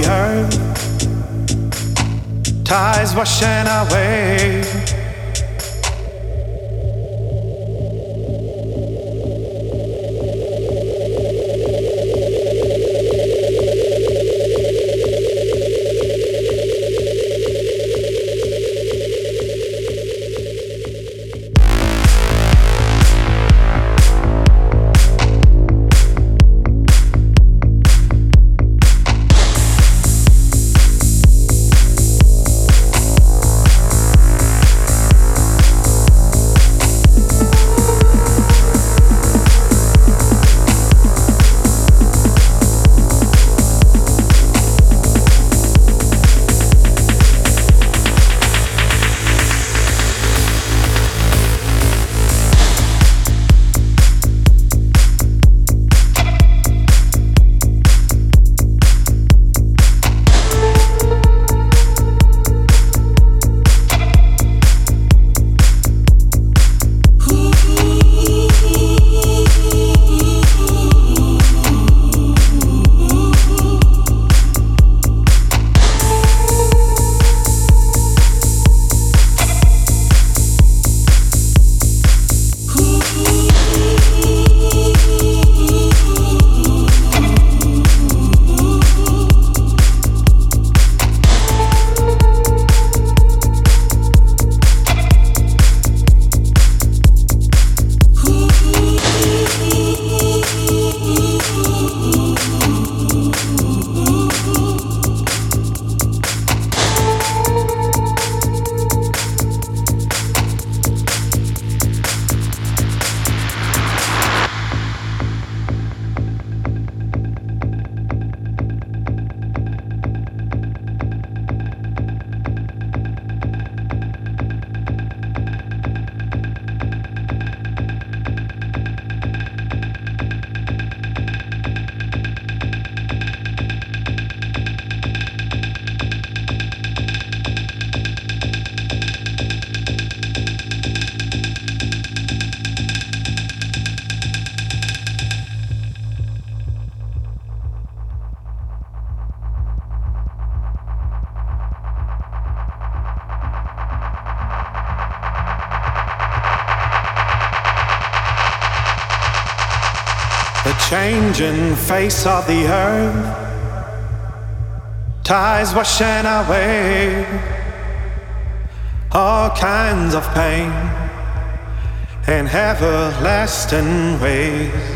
the earth, tides washing away. Changing face of the earth, tides washing away all kinds of pain and everlasting ways.